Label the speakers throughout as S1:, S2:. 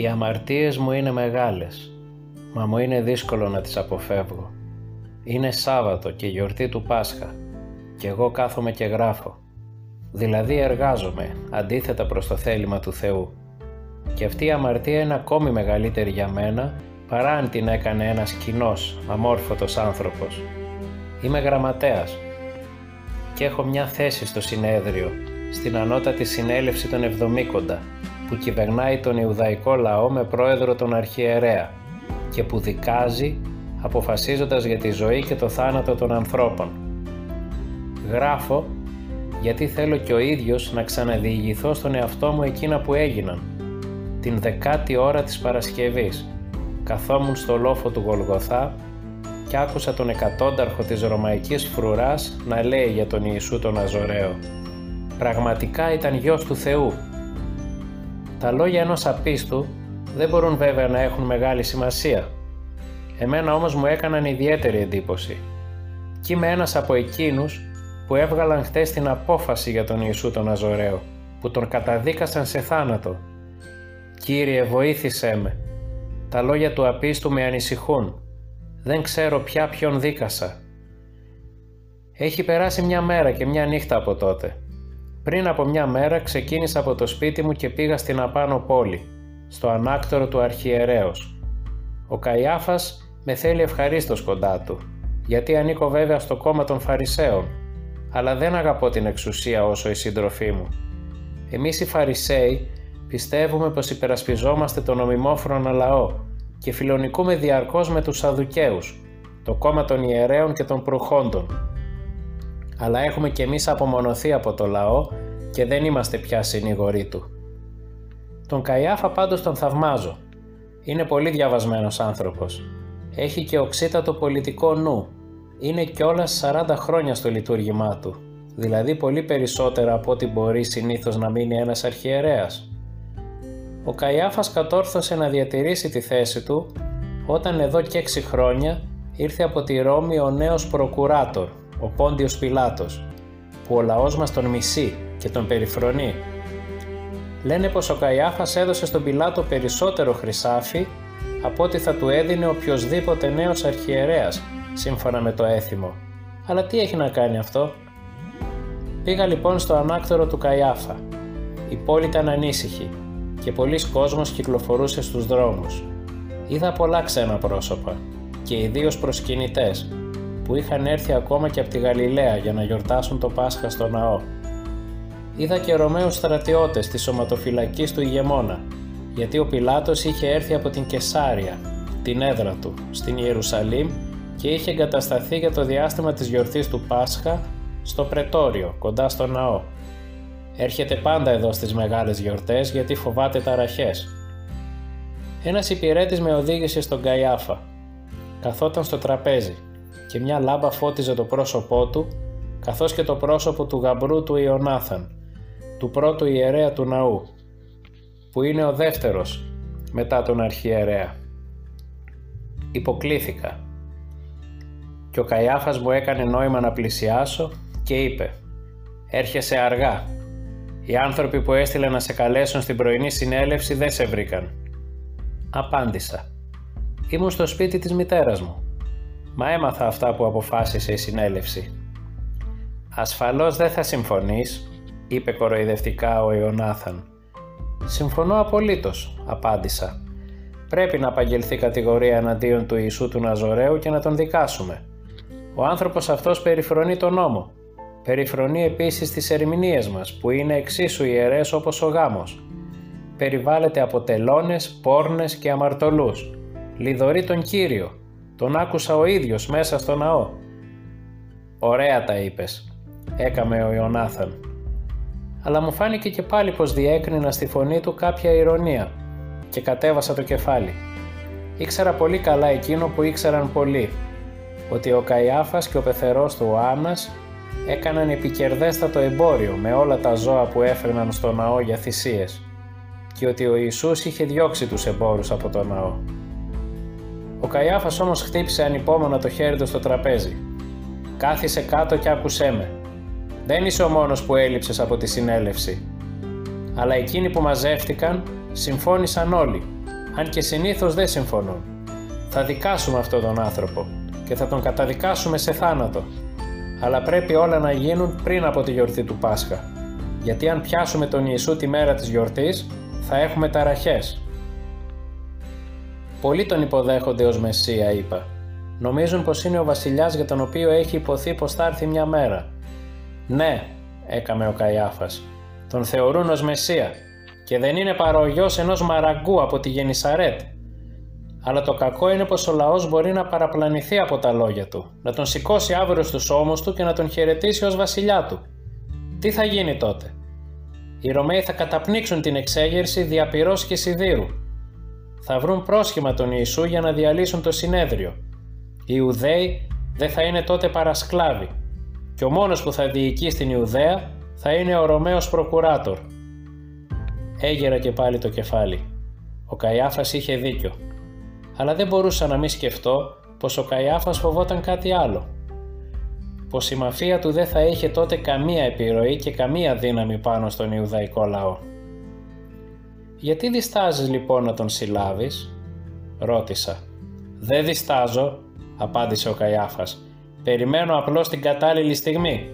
S1: Οι αμαρτίες μου είναι μεγάλες, μα μου είναι δύσκολο να τις αποφεύγω. Είναι Σάββατο και γιορτή του Πάσχα και εγώ κάθομαι και γράφω. Δηλαδή εργάζομαι, αντίθετα προς το θέλημα του Θεού. Και αυτή η αμαρτία είναι ακόμη μεγαλύτερη για μένα παρά αν την έκανε ένας κοινός, αμόρφωτος άνθρωπος. Είμαι γραμματέας και έχω μια θέση στο συνέδριο, στην ανώτατη συνέλευση των Εβδομήκοντα, που κυβερνάει τον Ιουδαϊκό λαό με πρόεδρο τον Αρχιερέα και που δικάζει αποφασίζοντας για τη ζωή και το θάνατο των ανθρώπων. Γράφω γιατί θέλω και ο ίδιος να ξαναδιηγηθώ στον εαυτό μου εκείνα που έγιναν. Την δεκάτη ώρα της Παρασκευής καθόμουν στο λόφο του Γολγοθά και άκουσα τον εκατόνταρχο της Ρωμαϊκής Φρουράς να λέει για τον Ιησού τον Αζωραίο. Πραγματικά ήταν γιος του Θεού. Τα λόγια ενός απίστου δεν μπορούν βέβαια να έχουν μεγάλη σημασία. Εμένα όμως μου έκαναν ιδιαίτερη εντύπωση. Κι είμαι ένας από εκείνους που έβγαλαν χτες την απόφαση για τον Ιησού τον Αζωραίο, που τον καταδίκασαν σε θάνατο. Κύριε βοήθησέ με. Τα λόγια του απίστου με ανησυχούν. Δεν ξέρω πια ποιον δίκασα. Έχει περάσει μια μέρα και μια νύχτα από τότε. Πριν από μια μέρα ξεκίνησα από το σπίτι μου και πήγα στην απάνω πόλη, στο ανάκτορο του αρχιερέως. Ο Καϊάφας με θέλει ευχαρίστως κοντά του, γιατί ανήκω βέβαια στο κόμμα των Φαρισαίων, αλλά δεν αγαπώ την εξουσία όσο η σύντροφή μου. Εμείς οι Φαρισαίοι πιστεύουμε πως υπερασπιζόμαστε τον ομιμόφρονα λαό και φιλονικούμε διαρκώς με τους Σαδουκαίους, το κόμμα των ιερέων και των προχόντων. Αλλά έχουμε κι εμείς απομονωθεί από το λαό και δεν είμαστε πια συνηγοροί του. Τον Καϊάφα πάντως τον θαυμάζω. Είναι πολύ διαβασμένος άνθρωπος. Έχει και οξύτατο πολιτικό νου. Είναι κιόλας 40 χρόνια στο λειτουργήμά του. Δηλαδή πολύ περισσότερα από ό,τι μπορεί συνήθως να μείνει ένας αρχιερέας ο Καϊάφας κατόρθωσε να διατηρήσει τη θέση του όταν εδώ και έξι χρόνια ήρθε από τη Ρώμη ο νέος προκουράτορ, ο Πόντιος Πιλάτος, που ο λαός μας τον μισεί και τον περιφρονεί. Λένε πως ο Καϊάφας έδωσε στον Πιλάτο περισσότερο χρυσάφι από ό,τι θα του έδινε οποιοδήποτε νέος αρχιερέας, σύμφωνα με το έθιμο. Αλλά τι έχει να κάνει αυτό; Πήγα λοιπόν στο ανάκτορο του Καϊάφα. Η πόλη ήταν ανήσυχη και πολλοί κόσμος κυκλοφορούσε στους δρόμους. Είδα πολλά ξένα πρόσωπα και ιδίως προσκυνητές που είχαν έρθει ακόμα και από τη Γαλιλαία για να γιορτάσουν το Πάσχα στο ναό. Είδα και Ρωμαίους στρατιώτες της σωματοφυλακής του ηγεμόνα, γιατί ο Πιλάτος είχε έρθει από την Κεσάρια, την έδρα του, στην Ιερουσαλήμ και είχε εγκατασταθεί για το διάστημα της γιορτής του Πάσχα στο Πρετόριο, κοντά στο ναό. Έρχεται πάντα εδώ στις μεγάλες γιορτές γιατί φοβάται ταραχές. Ένας υπηρέτης με οδήγησε στον Καϊάφα. Καθόταν στο τραπέζι και μια λάμπα φώτιζε το πρόσωπό του καθώς και το πρόσωπο του γαμπρού του Ιωνάθαν, του πρώτου ιερέα του ναού, που είναι ο δεύτερος μετά τον αρχιερέα. Υποκλήθηκα και ο Καϊάφας μου έκανε νόημα να πλησιάσω και είπε «Έρχεσαι αργά, οι άνθρωποι που έστειλε να σε καλέσουν στην πρωινή συνέλευση δεν σε βρήκαν. Απάντησα. Ήμουν στο σπίτι της μητέρας μου. Μα έμαθα αυτά που αποφάσισε η συνέλευση. Ασφαλώς δεν θα συμφωνείς, είπε κοροϊδευτικά ο Ιωνάθαν. Συμφωνώ απολύτως, απάντησα. Πρέπει να απαγγελθεί κατηγορία εναντίον του Ιησού του Ναζωραίου και να τον δικάσουμε. Ο άνθρωπος αυτός περιφρονεί τον νόμο Περιφρονεί επίσης τις ερμηνείες μας που είναι εξίσου ιερές όπως ο γάμος. Περιβάλλεται από τελώνες, πόρνες και αμαρτωλούς. Λιδωρεί τον Κύριο. Τον άκουσα ο ίδιος μέσα στο ναό. «Ωραία τα είπες», έκαμε ο Ιωνάθαν. Αλλά μου φάνηκε και πάλι πως διέκρινα στη φωνή του κάποια ηρωνία και κατέβασα το κεφάλι. Ήξερα πολύ καλά εκείνο που ήξεραν πολλοί, ότι ο Καϊάφας και ο πεθερός του ο Άννας έκαναν επικερδέστατο εμπόριο με όλα τα ζώα που έφερναν στο ναό για θυσίες και ότι ο Ιησούς είχε διώξει τους εμπόρους από το ναό. Ο Καϊάφας όμως χτύπησε ανυπόμονα το χέρι του στο τραπέζι. Κάθισε κάτω και άκουσέ με. Δεν είσαι ο μόνος που έλειψες από τη συνέλευση. Αλλά εκείνοι που μαζεύτηκαν συμφώνησαν όλοι αν και συνήθως δεν συμφωνούν. Θα δικάσουμε αυτόν τον άνθρωπο και θα τον καταδικάσουμε σε θάνατο. Αλλά πρέπει όλα να γίνουν πριν από τη γιορτή του Πάσχα. Γιατί αν πιάσουμε τον Ιησού τη μέρα της γιορτής, θα έχουμε ταραχές. Πολλοί τον υποδέχονται ως Μεσσία, είπα. Νομίζουν πως είναι ο βασιλιάς για τον οποίο έχει υποθεί πως θα έρθει μια μέρα. Ναι, έκαμε ο Καϊάφας. Τον θεωρούν ως Μεσσία και δεν είναι παρά ο γιος ενός μαραγκού από τη Γενισαρέτ. Αλλά το κακό είναι πως ο λαός μπορεί να παραπλανηθεί από τα λόγια του, να τον σηκώσει αύριο στους ώμους του και να τον χαιρετήσει ως βασιλιά του. Τι θα γίνει τότε; Οι Ρωμαίοι θα καταπνίξουν την εξέγερση διαπυρός και σιδήρου. Θα βρουν πρόσχημα τον Ιησού για να διαλύσουν το συνέδριο. Οι Ιουδαίοι δεν θα είναι τότε παρασκλάβοι και ο μόνος που θα διοικεί στην Ιουδαία θα είναι ο Ρωμαίος Προκουράτορ. Έγερα και πάλι το κεφάλι. Ο Καϊάφας είχε δίκιο. Αλλά δεν μπορούσα να μην σκεφτώ πως ο Καϊάφας φοβόταν κάτι άλλο. Πως η μαφία του δεν θα είχε τότε καμία επιρροή και καμία δύναμη πάνω στον Ιουδαϊκό λαό. «Γιατί διστάζεις λοιπόν να τον συλλάβεις» ρώτησα. «Δεν διστάζω», απάντησε ο Καϊάφας. «Περιμένω απλώς την κατάλληλη στιγμή».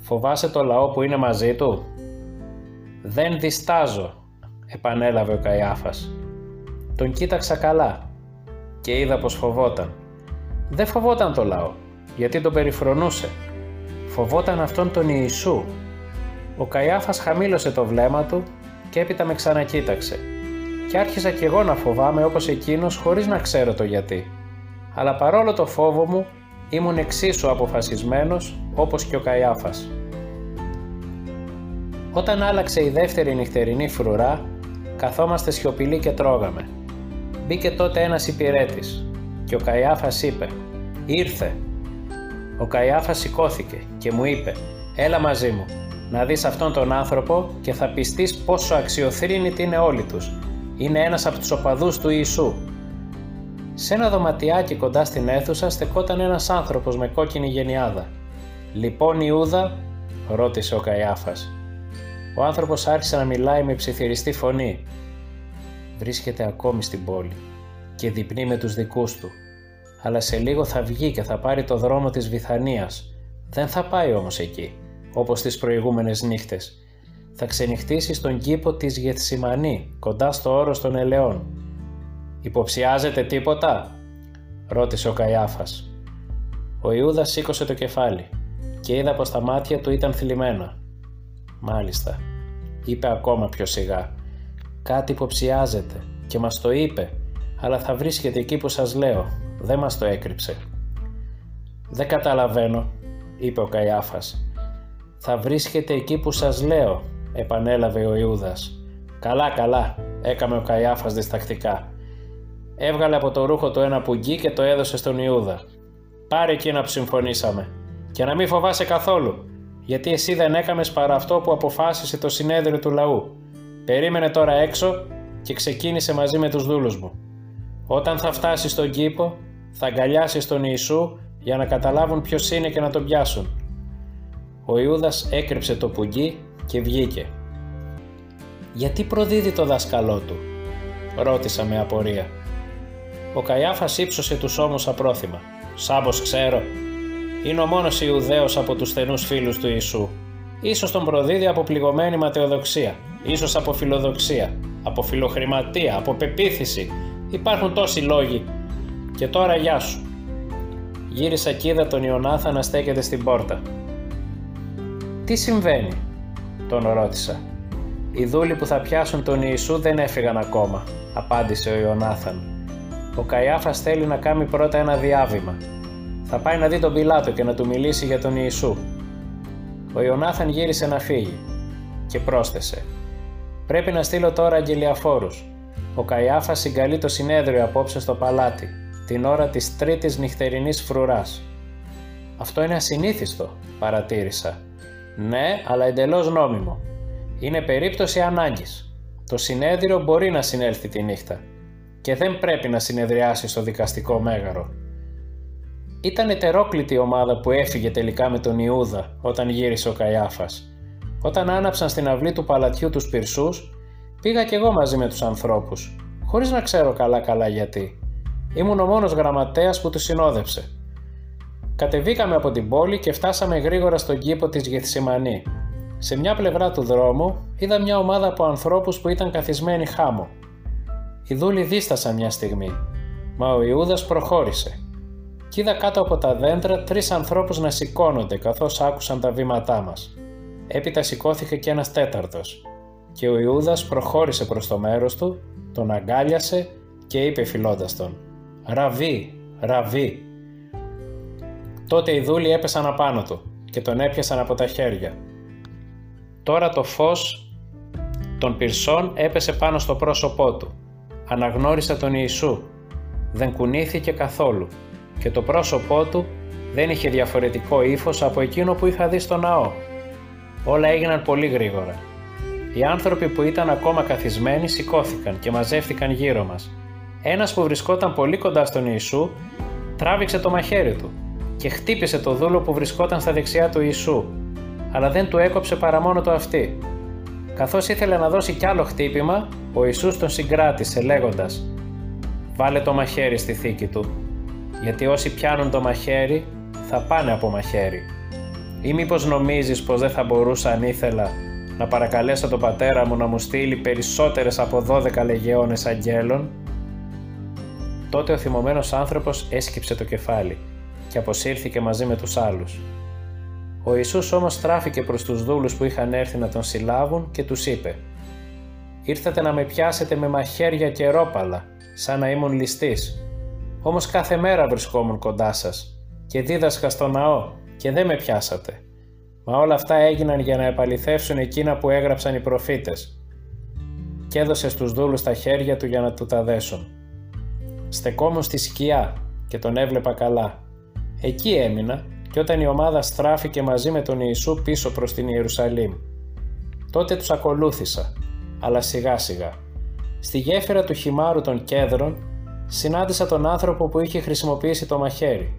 S1: «Φοβάσαι το λαό που είναι μαζί του» «Δεν διστάζω», επανέλαβε ο Καϊάφας. Τον κοίταξα καλά και είδα πως φοβόταν. Δεν φοβόταν το λαό, γιατί τον περιφρονούσε. Φοβόταν αυτόν τον Ιησού. Ο Καϊάφας χαμήλωσε το βλέμμα του και έπειτα με ξανακοίταξε. Και άρχισα κι εγώ να φοβάμαι όπως εκείνος χωρίς να ξέρω το γιατί. Αλλά παρόλο το φόβο μου ήμουν εξίσου αποφασισμένος όπως και ο Καϊάφας. Όταν άλλαξε η δεύτερη νυχτερινή φρουρά, καθόμαστε σιωπηλοί και τρώγαμε. Μπήκε τότε ένας υπηρέτης και ο Καϊάφας είπε «Ήρθε». Ο Καϊάφας σηκώθηκε και μου είπε «Έλα μαζί μου, να δεις αυτόν τον άνθρωπο και θα πιστείς πόσο αξιοθρύνητοι είναι όλοι τους. Είναι ένας από τους οπαδούς του Ιησού». Σε ένα δωματιάκι κοντά στην αίθουσα στεκόταν ένας άνθρωπος με κόκκινη γενιάδα. «Λοιπόν Ιούδα» ρώτησε ο Καϊάφας ο άνθρωπος άρχισε να μιλάει με ψιθυριστή φωνή. Βρίσκεται ακόμη στην πόλη και διπνεί με τους δικούς του. Αλλά σε λίγο θα βγει και θα πάρει το δρόμο της Βιθανίας. Δεν θα πάει όμως εκεί, όπως τις προηγούμενες νύχτες. Θα ξενυχτήσεις στον κήπο της Γεθσιμανή, κοντά στο όρος των ελαιών. «Υποψιάζεται τίποτα» ρώτησε ο Καϊάφας. Ο Ιούδας σήκωσε το κεφάλι και είδα πως τα μάτια του ήταν θλιμμένα. Μάλιστα, είπε ακόμα πιο σιγά. Κάτι υποψιάζεται και μας το είπε, αλλά θα βρίσκεται εκεί που σας λέω, δεν μας το έκρυψε. Δεν καταλαβαίνω, είπε ο Καϊάφας. Θα βρίσκεται εκεί που σας λέω, επανέλαβε ο Ιούδας. Καλά, καλά, έκαμε ο Καϊάφας διστακτικά. Έβγαλε από το ρούχο του ένα πουγγί και το έδωσε στον Ιούδα. Πάρε εκεί να συμφωνήσαμε. Και να μην φοβάσαι καθόλου γιατί εσύ δεν έκαμες παρά αυτό που αποφάσισε το συνέδριο του λαού. Περίμενε τώρα έξω και ξεκίνησε μαζί με τους δούλους μου. Όταν θα φτάσεις στον κήπο, θα αγκαλιάσεις τον Ιησού για να καταλάβουν ποιος είναι και να τον πιάσουν. Ο Ιούδας έκρυψε το πουγγί και βγήκε. «Γιατί προδίδει το δάσκαλό του» ρώτησα με απορία. Ο Καϊάφας ύψωσε τους ώμους απρόθυμα. «Σάμπος ξέρω, είναι ο μόνος Ιουδαίος από τους στενούς φίλους του Ιησού. Ίσως τον προδίδει από πληγωμένη ματαιοδοξία, ίσως από φιλοδοξία, από φιλοχρηματία, από πεποίθηση. Υπάρχουν τόσοι λόγοι. Και τώρα γεια σου. Γύρισα και είδα τον Ιωνάθα να στέκεται στην πόρτα. «Τι συμβαίνει» τον ρώτησα. «Οι δούλοι που θα πιάσουν τον Ιησού δεν έφυγαν ακόμα», απάντησε ο Ιωνάθαν. «Ο Καϊάφας θέλει να κάνει πρώτα ένα διάβημα θα πάει να δει τον Πιλάτο και να του μιλήσει για τον Ιησού. Ο Ιωνάθαν γύρισε να φύγει και πρόσθεσε «Πρέπει να στείλω τώρα αγγελιαφόρους. Ο Καϊάφας συγκαλεί το συνέδριο απόψε στο παλάτι, την ώρα της τρίτης νυχτερινής φρουράς». «Αυτό είναι ασυνήθιστο», παρατήρησα. «Ναι, αλλά εντελώς νόμιμο. Είναι περίπτωση ανάγκης. Το συνέδριο μπορεί να συνέλθει τη νύχτα και δεν πρέπει να συνεδριάσει στο δικαστικό μέγαρο. Ήταν ετερόκλητη η ομάδα που έφυγε τελικά με τον Ιούδα όταν γύρισε ο Καϊάφας. Όταν άναψαν στην αυλή του παλατιού τους πυρσούς, πήγα κι εγώ μαζί με τους ανθρώπους. χωρίς να ξέρω καλά-καλά γιατί. Ήμουν ο μόνος γραμματέας που τους συνόδεψε. Κατεβήκαμε από την πόλη και φτάσαμε γρήγορα στον κήπο της Γεθσιμανή. Σε μια πλευρά του δρόμου είδα μια ομάδα από ανθρώπους που ήταν καθισμένοι χάμω. Οι δούλοι δίστασαν μια στιγμή, μα ο Ιούδας προχώρησε. Κι είδα κάτω από τα δέντρα τρεις ανθρώπους να σηκώνονται καθώς άκουσαν τα βήματά μας. Έπειτα σηκώθηκε και ένας τέταρτος και ο Ιούδας προχώρησε προς το μέρος του, τον αγκάλιασε και είπε φιλώντας τον «Ραβί, ραβί». Τότε οι δούλοι έπεσαν απάνω του και τον έπιασαν από τα χέρια. Τώρα το φως των πυρσών έπεσε πάνω στο πρόσωπό του. Αναγνώρισε τον Ιησού. Δεν κουνήθηκε καθόλου και το πρόσωπό του δεν είχε διαφορετικό ύφος από εκείνο που είχα δει στο ναό. Όλα έγιναν πολύ γρήγορα. Οι άνθρωποι που ήταν ακόμα καθισμένοι σηκώθηκαν και μαζεύτηκαν γύρω μας. Ένας που βρισκόταν πολύ κοντά στον Ιησού τράβηξε το μαχαίρι του και χτύπησε το δούλο που βρισκόταν στα δεξιά του Ιησού, αλλά δεν του έκοψε παρά μόνο το αυτί. Καθώς ήθελε να δώσει κι άλλο χτύπημα, ο Ιησούς τον συγκράτησε λέγοντας «Βάλε το μαχαίρι στη θήκη του, γιατί όσοι πιάνουν το μαχαίρι θα πάνε από μαχαίρι. Ή μήπως νομίζεις πως δεν θα μπορούσα αν ήθελα να παρακαλέσω τον πατέρα μου να μου στείλει περισσότερες από 12 λεγεώνες αγγέλων; Τότε ο θυμωμένος άνθρωπος έσκυψε το κεφάλι και αποσύρθηκε μαζί με τους άλλους. Ο Ιησούς όμως στράφηκε προς τους δούλους που είχαν έρθει να τον συλλάβουν και τους είπε «Ήρθατε να με πιάσετε με μαχαίρια και ρόπαλα, σαν να ήμουν ληστής. Όμως κάθε μέρα βρισκόμουν κοντά σας και δίδασκα στο ναό και δεν με πιάσατε. Μα όλα αυτά έγιναν για να επαληθεύσουν εκείνα που έγραψαν οι προφήτες. Και έδωσε στους δούλους τα χέρια του για να του τα δέσουν. Στεκόμουν στη σκιά και τον έβλεπα καλά. Εκεί έμεινα και όταν η ομάδα στράφηκε μαζί με τον Ιησού πίσω προς την Ιερουσαλήμ. Τότε τους ακολούθησα, αλλά σιγά σιγά. Στη γέφυρα του χυμάρου των κέδρων συνάντησα τον άνθρωπο που είχε χρησιμοποιήσει το μαχαίρι.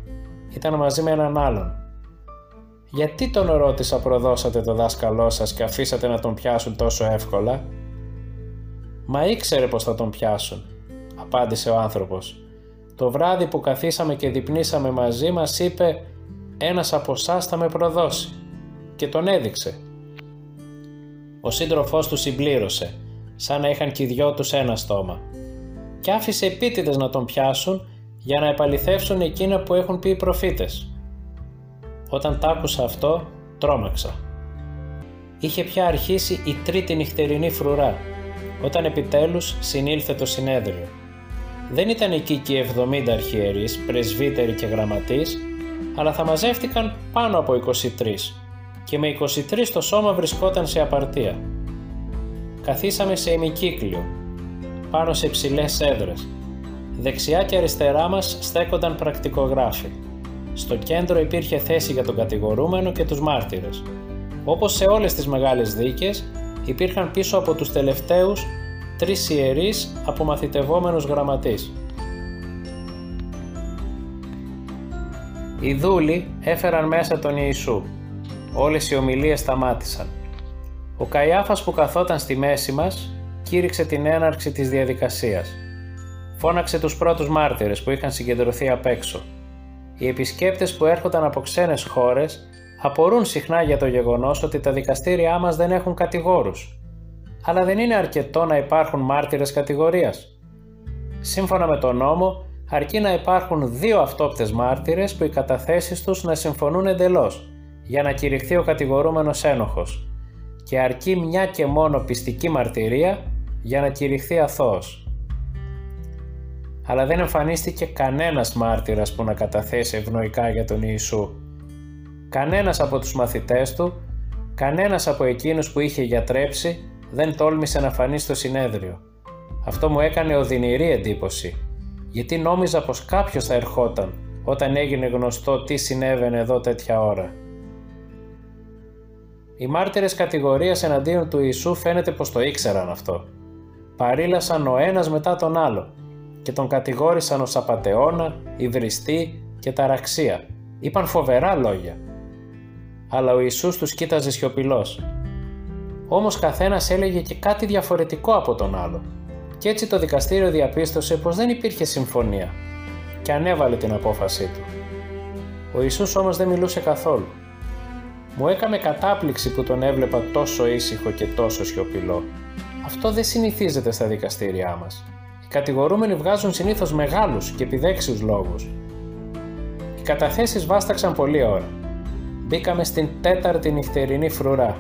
S1: Ήταν μαζί με έναν άλλον. «Γιατί τον ρώτησα προδώσατε το δάσκαλό σας και αφήσατε να τον πιάσουν τόσο εύκολα» «Μα ήξερε πως θα τον πιάσουν», απάντησε ο άνθρωπος. «Το βράδυ που καθίσαμε και διπνήσαμε μαζί μας είπε «Ένας από εσάς θα με προδώσει» και τον έδειξε. Ο σύντροφός του συμπλήρωσε, σαν να είχαν και οι δυο τους ένα στόμα και άφησε επίτηδες να τον πιάσουν για να επαληθεύσουν εκείνα που έχουν πει οι προφήτες. Όταν τ' άκουσα αυτό, τρόμαξα. Είχε πια αρχίσει η τρίτη νυχτερινή φρουρά, όταν επιτέλους συνήλθε το συνέδριο. Δεν ήταν εκεί και οι 70 αρχιερείς, πρεσβύτεροι και γραμματείς, αλλά θα μαζεύτηκαν πάνω από 23 και με 23 το σώμα βρισκόταν σε απαρτία. Καθίσαμε σε ημικύκλιο πάνω σε ψηλές έδρες. Δεξιά και αριστερά μας στέκονταν πρακτικογράφοι. Στο κέντρο υπήρχε θέση για τον κατηγορούμενο και τους μάρτυρες. Όπως σε όλες τις μεγάλες δίκες, υπήρχαν πίσω από τους τελευταίους τρεις ιερείς απομαθητευόμενους γραμματείς. Οι δούλοι έφεραν μέσα τον Ιησού. Όλες οι ομιλίες σταμάτησαν. Ο Καϊάφας που καθόταν στη μέση μας κήρυξε την έναρξη της διαδικασίας. Φώναξε τους πρώτους μάρτυρες που είχαν συγκεντρωθεί απ' έξω. Οι επισκέπτες που έρχονταν από ξένες χώρες απορούν συχνά για το γεγονός ότι τα δικαστήριά μας δεν έχουν κατηγόρους. Αλλά δεν είναι αρκετό να υπάρχουν μάρτυρες κατηγορίας. Σύμφωνα με τον νόμο, αρκεί να υπάρχουν δύο αυτόπτες μάρτυρες που οι καταθέσεις τους να συμφωνούν εντελώς για να κηρυχθεί ο κατηγορούμενος ένοχος και αρκεί μια και μόνο πιστική μαρτυρία για να κηρυχθεί αθώος. Αλλά δεν εμφανίστηκε κανένας μάρτυρας που να καταθέσει ευνοϊκά για τον Ιησού. Κανένας από τους μαθητές του, κανένας από εκείνους που είχε γιατρέψει δεν τόλμησε να φανεί στο συνέδριο. Αυτό μου έκανε οδυνηρή εντύπωση, γιατί νόμιζα πως κάποιος θα ερχόταν όταν έγινε γνωστό τι συνέβαινε εδώ τέτοια ώρα. Οι μάρτυρες κατηγορίας εναντίον του Ιησού φαίνεται πως το ήξεραν αυτό παρήλασαν ο ένας μετά τον άλλο και τον κατηγόρησαν ως απατεώνα, υβριστή και ταραξία. Είπαν φοβερά λόγια. Αλλά ο Ιησούς τους κοίταζε σιωπηλός. Όμως καθένας έλεγε και κάτι διαφορετικό από τον άλλο και έτσι το δικαστήριο διαπίστωσε πως δεν υπήρχε συμφωνία και ανέβαλε την απόφασή του. Ο Ιησούς όμως δεν μιλούσε καθόλου. Μου έκαμε κατάπληξη που τον έβλεπα τόσο ήσυχο και τόσο σιωπηλό. Αυτό δεν συνηθίζεται στα δικαστήριά μας. Οι κατηγορούμενοι βγάζουν συνήθως μεγάλους και επιδέξιους λόγους. Οι καταθέσεις βάσταξαν πολλή ώρα. Μπήκαμε στην τέταρτη νυχτερινή φρουρά.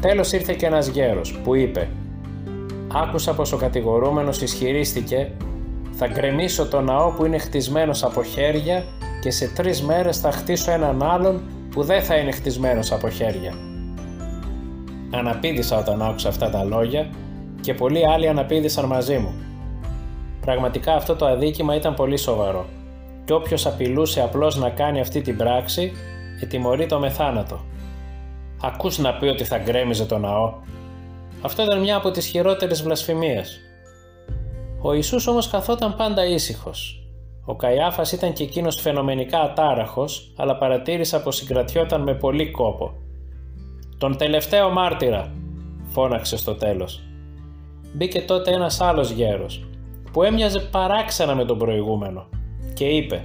S1: Τέλος ήρθε και ένας γέρος που είπε «Άκουσα πως ο κατηγορούμενος ισχυρίστηκε «Θα γκρεμίσω το ναό που είναι χτισμένος από χέρια και σε τρεις μέρες θα χτίσω έναν άλλον που δεν θα είναι χτισμένος από χέρια». Αναπήδησα όταν άκουσα αυτά τα λόγια και πολλοί άλλοι αναπήδησαν μαζί μου. Πραγματικά αυτό το αδίκημα ήταν πολύ σοβαρό και όποιος απειλούσε απλώς να κάνει αυτή την πράξη ετιμωρεί το μεθάνατο. Ακούς να πει ότι θα γκρέμιζε το ναό. Αυτό ήταν μια από τις χειρότερες βλασφημίες. Ο Ιησούς όμως καθόταν πάντα ήσυχος. Ο Καϊάφας ήταν και εκείνος φαινομενικά ατάραχος, αλλά παρατήρησα πως συγκρατιόταν με πολύ κόπο. «Τον τελευταίο μάρτυρα», φώναξε στο τέλος. Μπήκε τότε ένας άλλος γέρος, που έμοιαζε παράξενα με τον προηγούμενο και είπε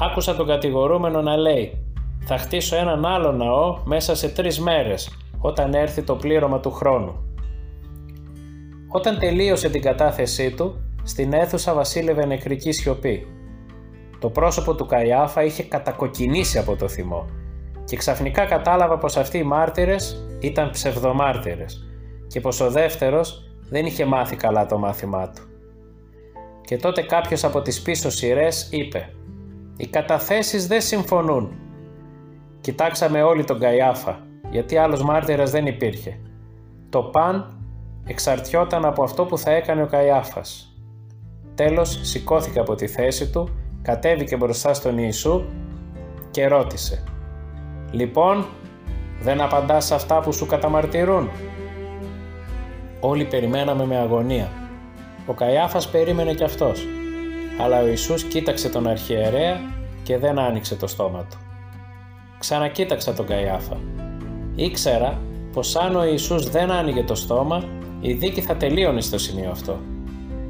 S1: «Άκουσα τον κατηγορούμενο να λέει «Θα χτίσω έναν άλλο ναό μέσα σε τρεις μέρες, όταν έρθει το πλήρωμα του χρόνου». Όταν τελείωσε την κατάθεσή του, στην αίθουσα βασίλευε νεκρική σιωπή. Το πρόσωπο του Καϊάφα είχε κατακοκκινήσει από το θυμό και ξαφνικά κατάλαβα πως αυτοί οι μάρτυρες ήταν ψευδομάρτυρες και πως ο δεύτερος δεν είχε μάθει καλά το μάθημά του. Και τότε κάποιος από τις πίσω σειρές είπε «Οι καταθέσεις δεν συμφωνούν». Κοιτάξαμε όλοι τον Καϊάφα, γιατί άλλος μάρτυρας δεν υπήρχε. Το παν εξαρτιόταν από αυτό που θα έκανε ο Καϊάφας. Τέλος σηκώθηκε από τη θέση του, κατέβηκε μπροστά στον Ιησού και ρώτησε «Λοιπόν, δεν απαντάς σε αυτά που σου καταμαρτυρούν» Όλοι περιμέναμε με αγωνία. Ο Καϊάφας περίμενε κι αυτός. Αλλά ο Ιησούς κοίταξε τον αρχιερέα και δεν άνοιξε το στόμα του. Ξανακοίταξα τον Καϊάφα. Ήξερα πως αν ο Ιησούς δεν άνοιγε το στόμα, η δίκη θα τελείωνε στο σημείο αυτό.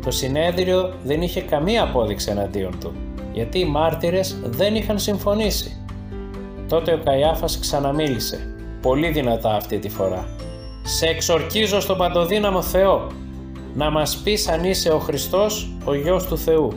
S1: Το συνέδριο δεν είχε καμία απόδειξη εναντίον του, γιατί οι μάρτυρες δεν είχαν συμφωνήσει. Τότε ο Καϊάφας ξαναμίλησε, πολύ δυνατά αυτή τη φορά «Σε εξορκίζω στον παντοδύναμο Θεό, να μας πεις αν είσαι ο Χριστός, ο Γιος του Θεού».